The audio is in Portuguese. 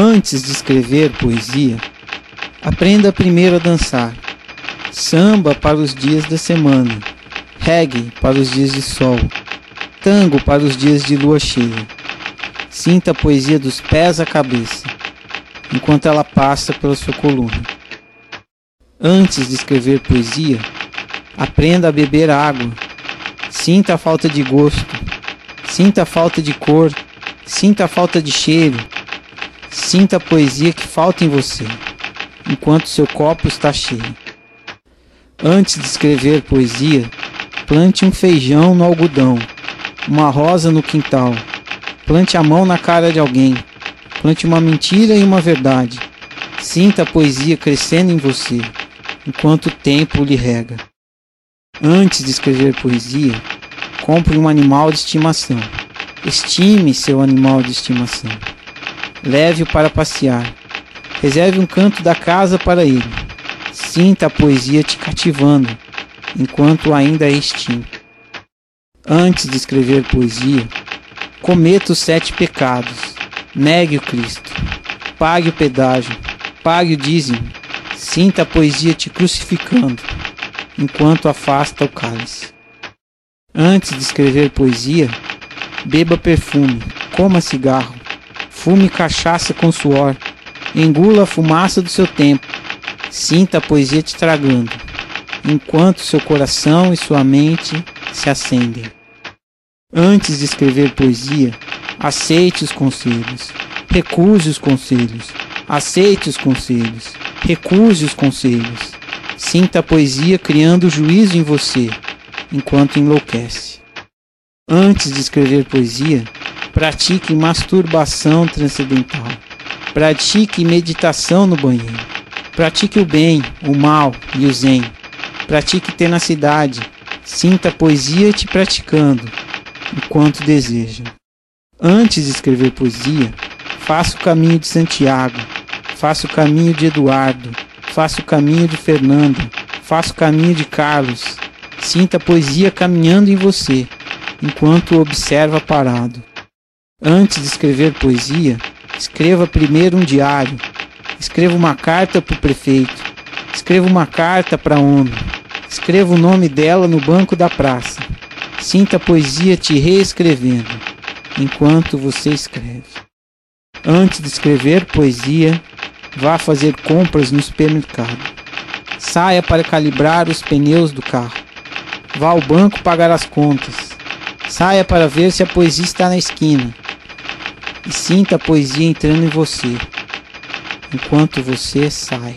Antes de escrever poesia, aprenda primeiro a dançar. Samba para os dias da semana, reggae para os dias de sol, tango para os dias de lua cheia. Sinta a poesia dos pés à cabeça, enquanto ela passa pela sua coluna. Antes de escrever poesia, aprenda a beber água. Sinta a falta de gosto, sinta a falta de cor, sinta a falta de cheiro Sinta a poesia que falta em você, enquanto seu copo está cheio. Antes de escrever poesia, plante um feijão no algodão, uma rosa no quintal, plante a mão na cara de alguém, plante uma mentira e uma verdade. Sinta a poesia crescendo em você, enquanto o tempo lhe rega. Antes de escrever poesia, compre um animal de estimação. Estime seu animal de estimação. Leve-o para passear. Reserve um canto da casa para ele. Sinta a poesia te cativando, enquanto ainda é extinto. Antes de escrever poesia, cometa os sete pecados. Negue o Cristo. Pague o pedágio. Pague o dízimo. Sinta a poesia te crucificando, enquanto afasta o cálice. Antes de escrever poesia, beba perfume, coma cigarro, Fume cachaça com suor. Engula a fumaça do seu tempo. Sinta a poesia te tragando, enquanto seu coração e sua mente se acendem. Antes de escrever poesia, aceite os conselhos. Recuse os conselhos. Aceite os conselhos. Recuse os conselhos. Sinta a poesia criando juízo em você, enquanto enlouquece. Antes de escrever poesia, Pratique masturbação transcendental. Pratique meditação no banheiro. Pratique o bem, o mal e o zen. Pratique tenacidade. Sinta a poesia te praticando, enquanto deseja. Antes de escrever poesia, faça o caminho de Santiago, faça o caminho de Eduardo, faça o caminho de Fernando, faça o caminho de Carlos. Sinta a poesia caminhando em você, enquanto o observa parado. Antes de escrever poesia, escreva primeiro um diário. Escreva uma carta para o prefeito. Escreva uma carta para ONU. Escreva o nome dela no banco da praça. Sinta a poesia te reescrevendo enquanto você escreve. Antes de escrever poesia, vá fazer compras no supermercado. Saia para calibrar os pneus do carro. Vá ao banco pagar as contas. Saia para ver se a poesia está na esquina e sinta a poesia entrando em você enquanto você sai.